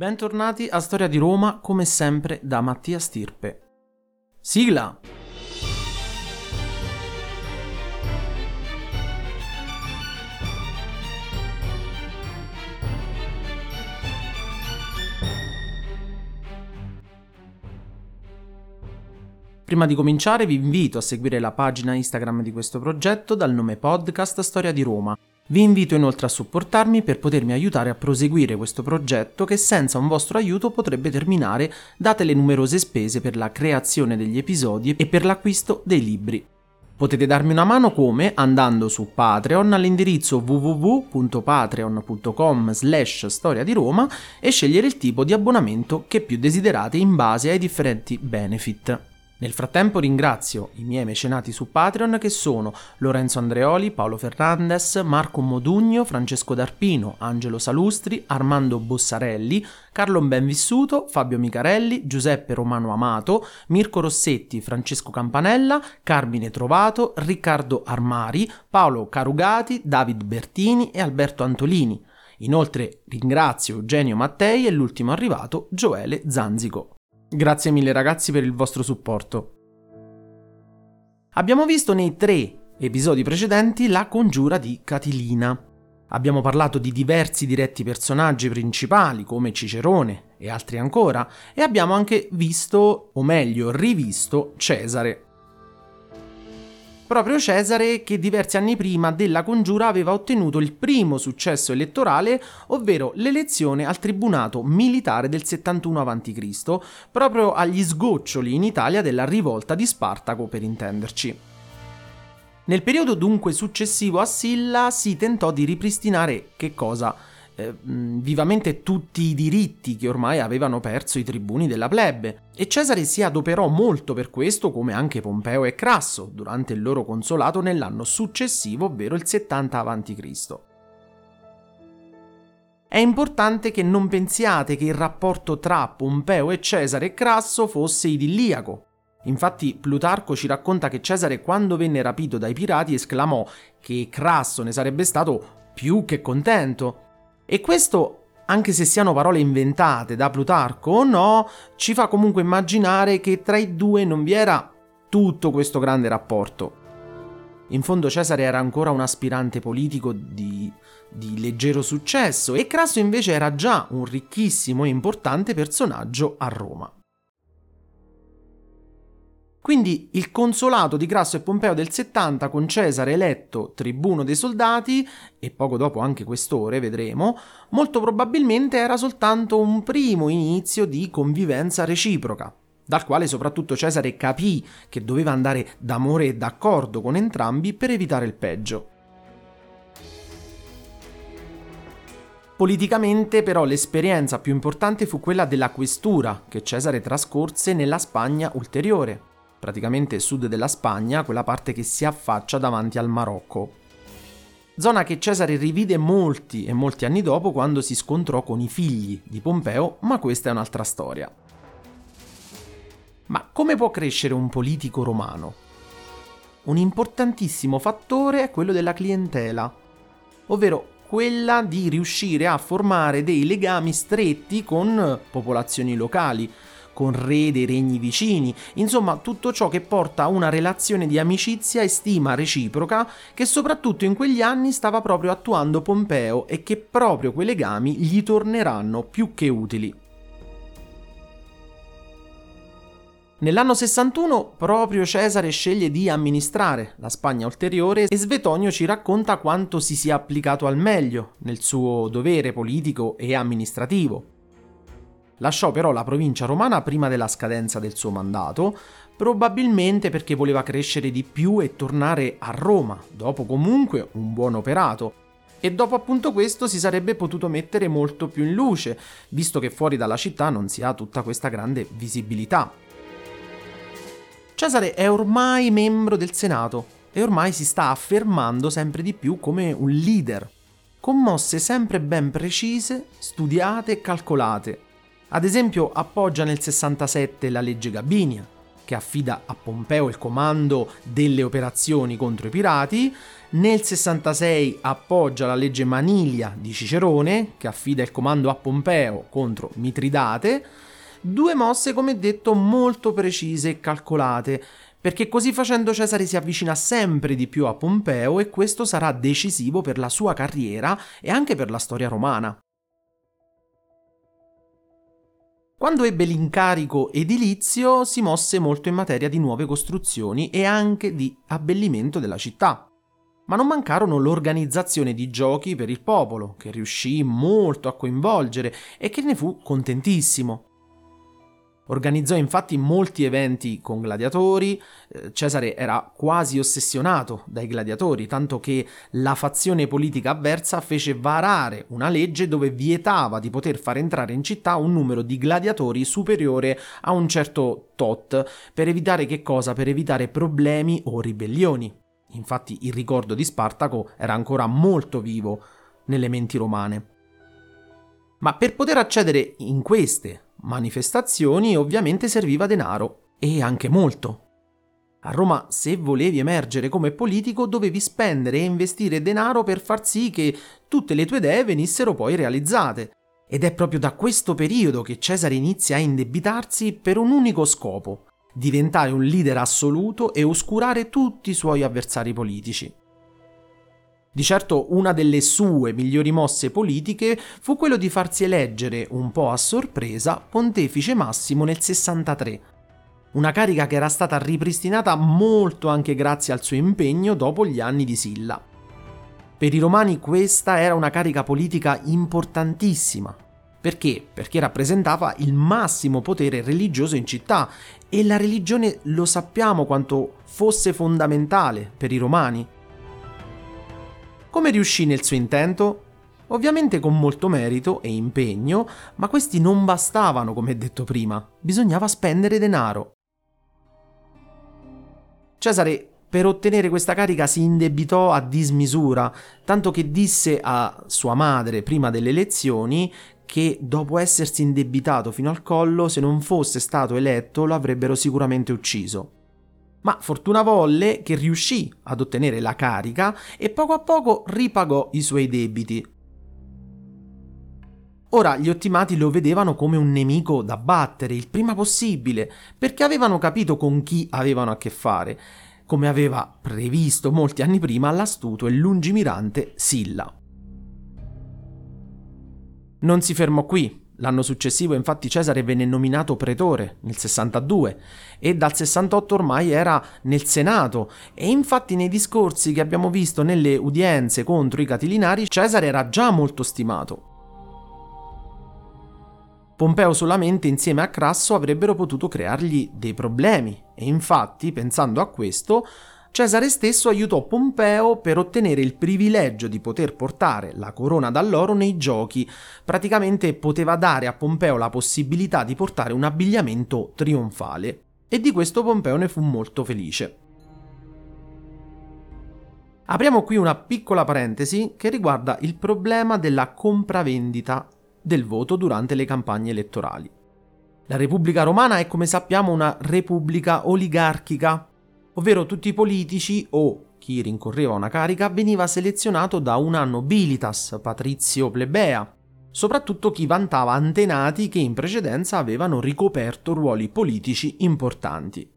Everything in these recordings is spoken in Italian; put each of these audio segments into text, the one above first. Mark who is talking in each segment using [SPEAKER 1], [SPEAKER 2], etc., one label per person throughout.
[SPEAKER 1] Bentornati a Storia di Roma, come sempre da Mattia Stirpe. Sigla! Prima di cominciare vi invito a seguire la pagina Instagram di questo progetto dal nome podcast Storia di Roma vi invito inoltre a supportarmi per potermi aiutare a proseguire questo progetto che senza un vostro aiuto potrebbe terminare date le numerose spese per la creazione degli episodi e per l'acquisto dei libri. Potete darmi una mano come andando su Patreon all'indirizzo www.patreon.com slash storia di Roma e scegliere il tipo di abbonamento che più desiderate in base ai differenti benefit. Nel frattempo ringrazio i miei mecenati su Patreon che sono Lorenzo Andreoli, Paolo Fernandez, Marco Modugno, Francesco D'Arpino, Angelo Salustri, Armando Bossarelli, Carlo Benvissuto, Fabio Micarelli, Giuseppe Romano Amato, Mirko Rossetti, Francesco Campanella, Carmine Trovato, Riccardo Armari, Paolo Carugati, David Bertini e Alberto Antolini. Inoltre ringrazio Eugenio Mattei e l'ultimo arrivato Gioele Zanzico. Grazie mille ragazzi per il vostro supporto. Abbiamo visto nei tre episodi precedenti la congiura di Catilina. Abbiamo parlato di diversi diretti personaggi principali come Cicerone e altri ancora e abbiamo anche visto, o meglio rivisto, Cesare, proprio Cesare che diversi anni prima della congiura aveva ottenuto il primo successo elettorale, ovvero l'elezione al tribunato militare del 71 a.C., proprio agli sgoccioli in Italia della rivolta di Spartaco per intenderci. Nel periodo dunque successivo a Silla si tentò di ripristinare che cosa? Eh, vivamente tutti i diritti che ormai avevano perso i tribuni della plebe. E Cesare si adoperò molto per questo, come anche Pompeo e Crasso, durante il loro consolato nell'anno successivo, ovvero il 70 a.C. È importante che non pensiate che il rapporto tra Pompeo e Cesare e Crasso fosse idilliaco. Infatti Plutarco ci racconta che Cesare quando venne rapito dai pirati esclamò che Crasso ne sarebbe stato più che contento e questo, anche se siano parole inventate da Plutarco o no, ci fa comunque immaginare che tra i due non vi era tutto questo grande rapporto. In fondo Cesare era ancora un aspirante politico di, di, leggero successo e Crasso invece era già un ricchissimo e importante personaggio a Roma. Quindi il consolato di Grasso e Pompeo del 70 con Cesare eletto tribuno dei soldati e poco dopo anche questore, vedremo, molto probabilmente era soltanto un primo inizio di convivenza reciproca, dal quale soprattutto Cesare capì che doveva andare d'amore e d'accordo con entrambi per evitare il peggio. Politicamente però l'esperienza più importante fu quella della questura che Cesare trascorse nella Spagna ulteriore praticamente sud della Spagna, quella parte che si affaccia davanti al Marocco. Zona che Cesare rivide molti e molti anni dopo quando si scontrò con i figli di Pompeo, ma questa è un'altra storia. Ma come può crescere un politico romano? Un importantissimo fattore è quello della clientela, ovvero quella di riuscire a formare dei legami stretti con popolazioni locali, con re dei regni vicini, insomma tutto ciò che porta a una relazione di amicizia e stima reciproca che soprattutto in quegli anni stava proprio attuando Pompeo e che proprio quei legami gli torneranno più che utili. Nell'anno 61 proprio Cesare sceglie di amministrare la Spagna ulteriore e Svetonio ci racconta quanto si sia applicato al meglio nel suo dovere politico e amministrativo. Lasciò però la provincia romana prima della scadenza del suo mandato, probabilmente perché voleva crescere di più e tornare a Roma, dopo comunque un buon operato. E dopo appunto questo si sarebbe potuto mettere molto più in luce, visto che fuori dalla città non si ha tutta questa grande visibilità. Cesare è ormai membro del Senato e ormai si sta affermando sempre di più come un leader, con mosse sempre ben precise, studiate e calcolate ad esempio appoggia nel 67 la legge Gabinia, che affida a Pompeo il comando delle operazioni contro i pirati, nel 66 appoggia la legge Maniglia di Cicerone, che affida il comando a Pompeo contro Mitridate, due mosse come detto molto precise e calcolate, perché così facendo Cesare si avvicina sempre di più a Pompeo e questo sarà decisivo per la sua carriera e anche per la storia romana. Quando ebbe l'incarico edilizio si mosse molto in materia di nuove costruzioni e anche di abbellimento della città ma non mancarono l'organizzazione di giochi per il popolo, che riuscì molto a coinvolgere e che ne fu contentissimo. Organizzò infatti molti eventi con gladiatori, eh, Cesare era quasi ossessionato dai gladiatori, tanto che la fazione politica avversa fece varare una legge dove vietava di poter far entrare in città un numero di gladiatori superiore a un certo tot, per evitare che cosa? Per evitare problemi o ribellioni. Infatti il ricordo di Spartaco era ancora molto vivo nelle menti romane. Ma per poter accedere in queste manifestazioni ovviamente serviva denaro, e anche molto. A Roma, se volevi emergere come politico, dovevi spendere e investire denaro per far sì che tutte le tue idee venissero poi realizzate. Ed è proprio da questo periodo che Cesare inizia a indebitarsi per un unico scopo, diventare un leader assoluto e oscurare tutti i suoi avversari politici. Di certo una delle sue migliori mosse politiche fu quello di farsi eleggere, un po' a sorpresa, pontefice massimo nel 63, una carica che era stata ripristinata molto anche grazie al suo impegno dopo gli anni di Silla. Per i romani questa era una carica politica importantissima, perché? Perché rappresentava il massimo potere religioso in città e la religione lo sappiamo quanto fosse fondamentale per i romani. Come riuscì nel suo intento? Ovviamente con molto merito e impegno, ma questi non bastavano, come detto prima, bisognava spendere denaro. Cesare per ottenere questa carica si indebitò a dismisura, tanto che disse a sua madre prima delle elezioni che dopo essersi indebitato fino al collo, se non fosse stato eletto lo avrebbero sicuramente ucciso. Ma fortuna volle che riuscì ad ottenere la carica e poco a poco ripagò i suoi debiti. Ora gli ottimati lo vedevano come un nemico da battere il prima possibile, perché avevano capito con chi avevano a che fare, come aveva previsto molti anni prima l'astuto e lungimirante Silla. Non si fermò qui. L'anno successivo infatti Cesare venne nominato pretore nel 62 e dal 68 ormai era nel Senato e infatti nei discorsi che abbiamo visto nelle udienze contro i Catilinari Cesare era già molto stimato. Pompeo solamente insieme a Crasso avrebbero potuto creargli dei problemi e infatti, pensando a questo, Cesare stesso aiutò Pompeo per ottenere il privilegio di poter portare la corona d'alloro nei giochi, praticamente poteva dare a Pompeo la possibilità di portare un abbigliamento trionfale e di questo Pompeo ne fu molto felice. Apriamo qui una piccola parentesi che riguarda il problema della compravendita del voto durante le campagne elettorali. La Repubblica Romana è come sappiamo una repubblica oligarchica, ovvero tutti i politici o chi rincorreva una carica veniva selezionato da una nobilitas, patrizio plebea, soprattutto chi vantava antenati che in precedenza avevano ricoperto ruoli politici importanti.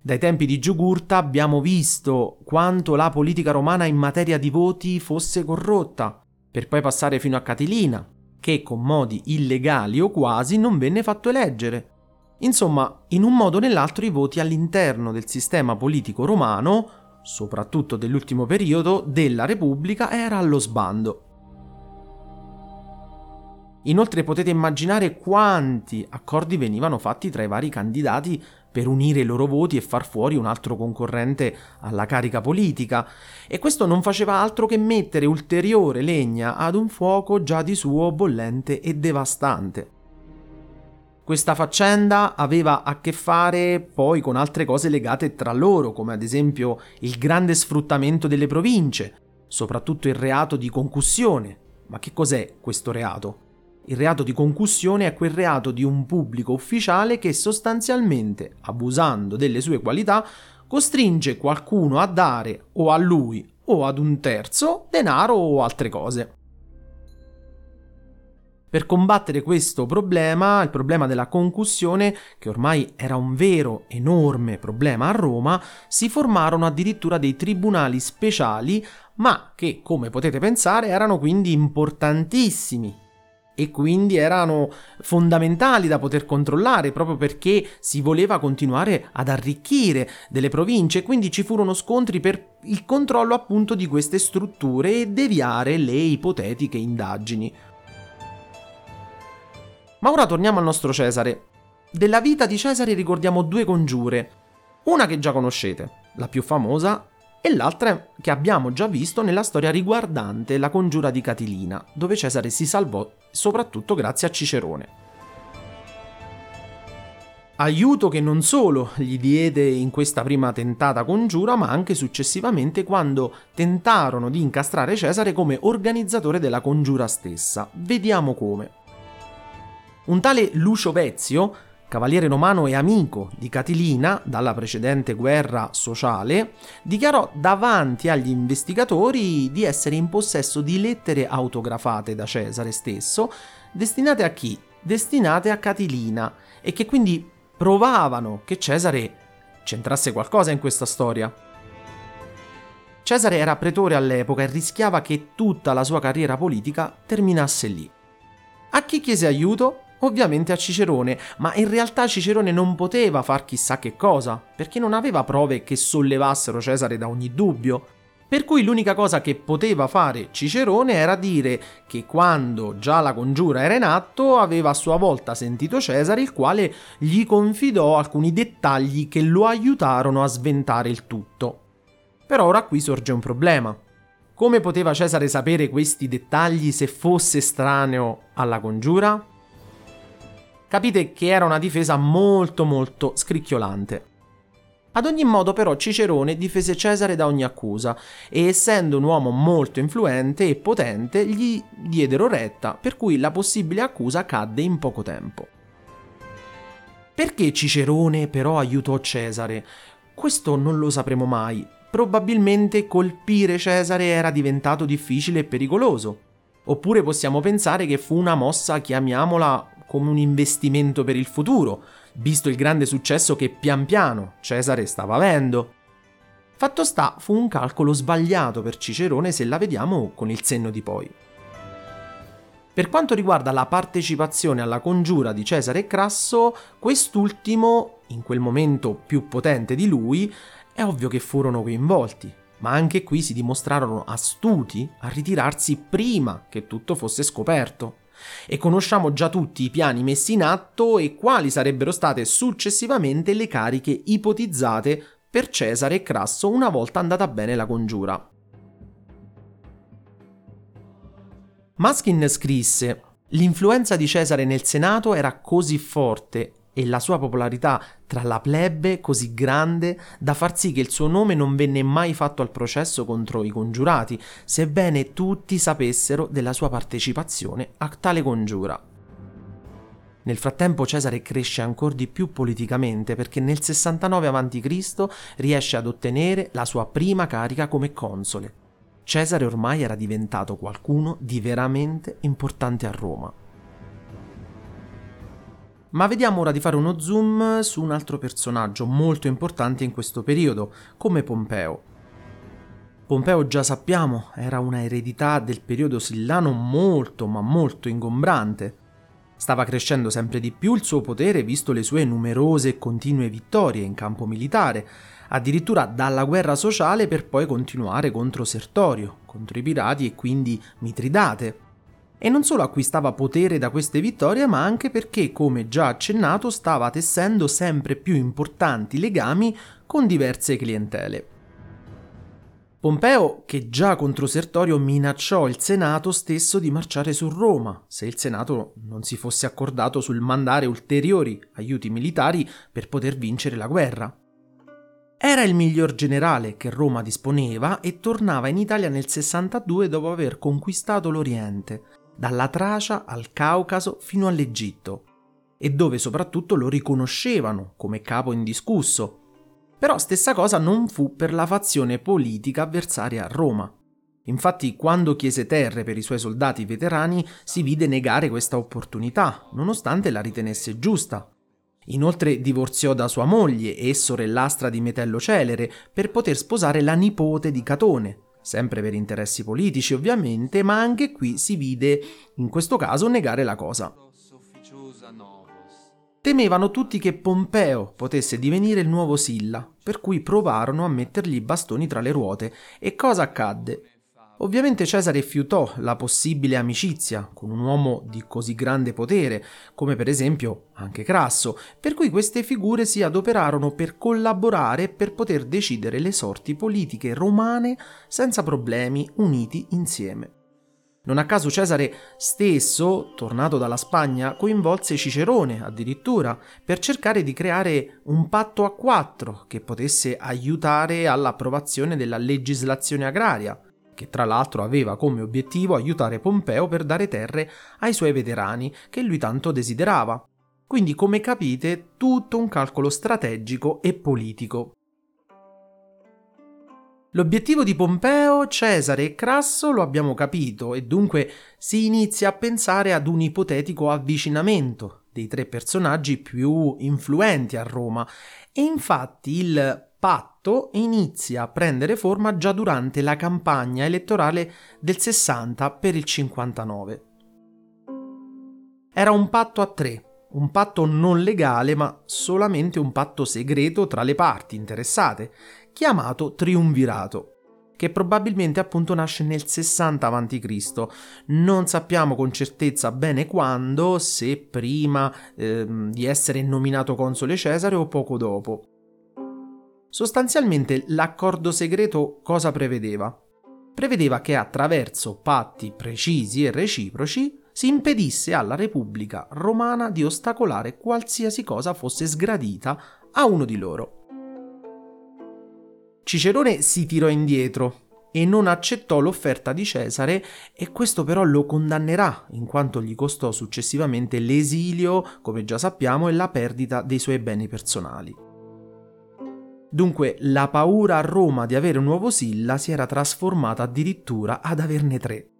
[SPEAKER 1] Dai tempi di Giugurta abbiamo visto quanto la politica romana in materia di voti fosse corrotta, per poi passare fino a Catilina, che con modi illegali o quasi non venne fatto eleggere, Insomma, in un modo o nell'altro i voti all'interno del sistema politico romano, soprattutto dell'ultimo periodo, della Repubblica era allo sbando. Inoltre potete immaginare quanti accordi venivano fatti tra i vari candidati per unire i loro voti e far fuori un altro concorrente alla carica politica, e questo non faceva altro che mettere ulteriore legna ad un fuoco già di suo bollente e devastante. Questa faccenda aveva a che fare poi con altre cose legate tra loro, come ad esempio il grande sfruttamento delle province, soprattutto il reato di concussione. Ma che cos'è questo reato? Il reato di concussione è quel reato di un pubblico ufficiale che sostanzialmente, abusando delle sue qualità, costringe qualcuno a dare o a lui o ad un terzo denaro o altre cose. Per combattere questo problema, il problema della concussione, che ormai era un vero enorme problema a Roma, si formarono addirittura dei tribunali speciali, ma che, come potete pensare, erano quindi importantissimi e quindi erano fondamentali da poter controllare proprio perché si voleva continuare ad arricchire delle province, quindi ci furono scontri per il controllo appunto di queste strutture e deviare le ipotetiche indagini. Ma ora torniamo al nostro Cesare. Della vita di Cesare ricordiamo due congiure, una che già conoscete, la più famosa, e l'altra che abbiamo già visto nella storia riguardante la congiura di Catilina, dove Cesare si salvò soprattutto grazie a Cicerone. Aiuto che non solo gli diede in questa prima tentata congiura, ma anche successivamente quando tentarono di incastrare Cesare come organizzatore della congiura stessa. Vediamo come. Un tale Lucio Vezio, cavaliere romano e amico di Catilina dalla precedente guerra sociale, dichiarò davanti agli investigatori di essere in possesso di lettere autografate da Cesare stesso, destinate a chi? Destinate a Catilina e che quindi provavano che Cesare c'entrasse qualcosa in questa storia. Cesare era pretore all'epoca e rischiava che tutta la sua carriera politica terminasse lì. A chi chiese aiuto? Ovviamente a Cicerone, ma in realtà Cicerone non poteva far chissà che cosa, perché non aveva prove che sollevassero Cesare da ogni dubbio. Per cui l'unica cosa che poteva fare Cicerone era dire che quando già la congiura era in atto aveva a sua volta sentito Cesare il quale gli confidò alcuni dettagli che lo aiutarono a sventare il tutto. Però ora qui sorge un problema. Come poteva Cesare sapere questi dettagli se fosse estraneo alla congiura? Capite che era una difesa molto molto scricchiolante. Ad ogni modo però Cicerone difese Cesare da ogni accusa e essendo un uomo molto influente e potente gli diedero retta per cui la possibile accusa cadde in poco tempo. Perché Cicerone però aiutò Cesare? Questo non lo sapremo mai. Probabilmente colpire Cesare era diventato difficile e pericoloso. Oppure possiamo pensare che fu una mossa, chiamiamola come un investimento per il futuro, visto il grande successo che pian piano Cesare stava avendo. Fatto sta, fu un calcolo sbagliato per Cicerone se la vediamo con il senno di poi. Per quanto riguarda la partecipazione alla congiura di Cesare e Crasso, quest'ultimo, in quel momento più potente di lui, è ovvio che furono coinvolti, ma anche qui si dimostrarono astuti a ritirarsi prima che tutto fosse scoperto e conosciamo già tutti i piani messi in atto e quali sarebbero state successivamente le cariche ipotizzate per Cesare e Crasso una volta andata bene la congiura. Maskin scrisse L'influenza di Cesare nel Senato era così forte e la sua popolarità tra la plebe così grande da far sì che il suo nome non venne mai fatto al processo contro i congiurati, sebbene tutti sapessero della sua partecipazione a tale congiura. Nel frattempo Cesare cresce ancora di più politicamente perché nel 69 a.C. riesce ad ottenere la sua prima carica come console. Cesare ormai era diventato qualcuno di veramente importante a Roma. Ma vediamo ora di fare uno zoom su un altro personaggio molto importante in questo periodo, come Pompeo. Pompeo già sappiamo era una eredità del periodo sillano molto ma molto ingombrante. Stava crescendo sempre di più il suo potere visto le sue numerose e continue vittorie in campo militare, addirittura dalla guerra sociale per poi continuare contro Sertorio, contro i pirati e quindi Mitridate. E non solo acquistava potere da queste vittorie, ma anche perché, come già accennato, stava tessendo sempre più importanti legami con diverse clientele. Pompeo, che già contro Sertorio minacciò il Senato stesso di marciare su Roma, se il Senato non si fosse accordato sul mandare ulteriori aiuti militari per poter vincere la guerra. Era il miglior generale che Roma disponeva e tornava in Italia nel 62 dopo aver conquistato l'Oriente dalla Tracia al Caucaso fino all'Egitto, e dove soprattutto lo riconoscevano come capo indiscusso. Però stessa cosa non fu per la fazione politica avversaria a Roma. Infatti, quando chiese terre per i suoi soldati veterani, si vide negare questa opportunità, nonostante la ritenesse giusta. Inoltre divorziò da sua moglie e sorellastra di Metello Celere per poter sposare la nipote di Catone, sempre per interessi politici ovviamente, ma anche qui si vide, in questo caso, negare la cosa. Temevano tutti che Pompeo potesse divenire il nuovo Silla, per cui provarono a mettergli i bastoni tra le ruote. E cosa accadde? Ovviamente Cesare fiutò la possibile amicizia con un uomo di così grande potere, come per esempio anche Crasso, per cui queste figure si adoperarono per collaborare per poter decidere le sorti politiche romane senza problemi, uniti insieme. Non a caso Cesare stesso, tornato dalla Spagna, coinvolse Cicerone addirittura per cercare di creare un patto a quattro che potesse aiutare all'approvazione della legislazione agraria che tra l'altro aveva come obiettivo aiutare Pompeo per dare terre ai suoi veterani, che lui tanto desiderava. Quindi, come capite, tutto un calcolo strategico e politico. L'obiettivo di Pompeo, Cesare e Crasso lo abbiamo capito e dunque si inizia a pensare ad un ipotetico avvicinamento dei tre personaggi più influenti a Roma e infatti il patto inizia a prendere forma già durante la campagna elettorale del 60 per il 59. Era un patto a tre, un patto non legale ma solamente un patto segreto tra le parti interessate, chiamato triumvirato che probabilmente appunto nasce nel 60 a.C. Non sappiamo con certezza bene quando, se prima eh, di essere nominato console Cesare o poco dopo. Sostanzialmente l'accordo segreto cosa prevedeva? Prevedeva che attraverso patti precisi e reciproci si impedisse alla Repubblica romana di ostacolare qualsiasi cosa fosse sgradita a uno di loro. Cicerone si tirò indietro e non accettò l'offerta di Cesare e questo però lo condannerà, in quanto gli costò successivamente l'esilio, come già sappiamo, e la perdita dei suoi beni personali. Dunque la paura a Roma di avere un nuovo Silla si era trasformata addirittura ad averne tre.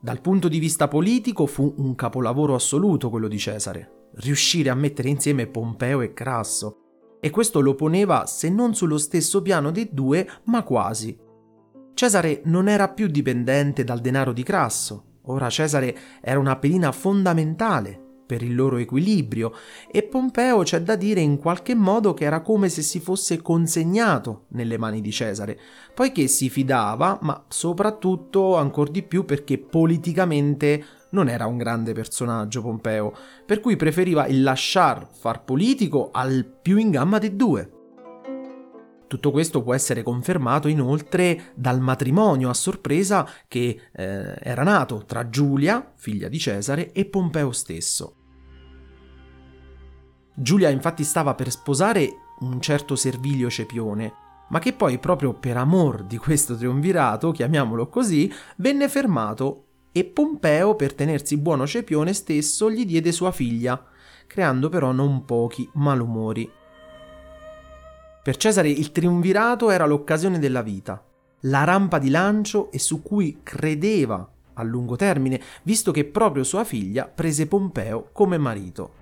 [SPEAKER 1] Dal punto di vista politico fu un capolavoro assoluto quello di Cesare, riuscire a mettere insieme Pompeo e Crasso, e questo lo poneva se non sullo stesso piano dei due, ma quasi. Cesare non era più dipendente dal denaro di Crasso, ora Cesare era una pedina fondamentale per il loro equilibrio e Pompeo c'è da dire in qualche modo che era come se si fosse consegnato nelle mani di Cesare, poiché si fidava, ma soprattutto ancora di più perché politicamente non era un grande personaggio Pompeo, per cui preferiva il lasciar far politico al più in gamma dei due. Tutto questo può essere confermato inoltre dal matrimonio a sorpresa che eh, era nato tra Giulia, figlia di Cesare, e Pompeo stesso. Giulia infatti stava per sposare un certo Servilio Cepione, ma che poi proprio per amor di questo triunvirato, chiamiamolo così, venne fermato e Pompeo per tenersi buono Cepione stesso gli diede sua figlia, creando però non pochi malumori. Per Cesare il triunvirato era l'occasione della vita, la rampa di lancio e su cui credeva a lungo termine, visto che proprio sua figlia prese Pompeo come marito.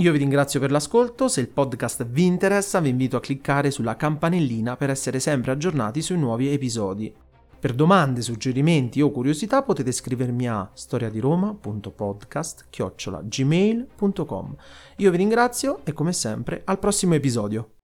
[SPEAKER 1] Io vi ringrazio per l'ascolto, se il podcast vi interessa vi invito a cliccare sulla campanellina per essere sempre aggiornati sui nuovi episodi. Per domande, suggerimenti o curiosità potete scrivermi a storiadiroma.podcast.gmail.com Io vi ringrazio e come sempre al prossimo episodio.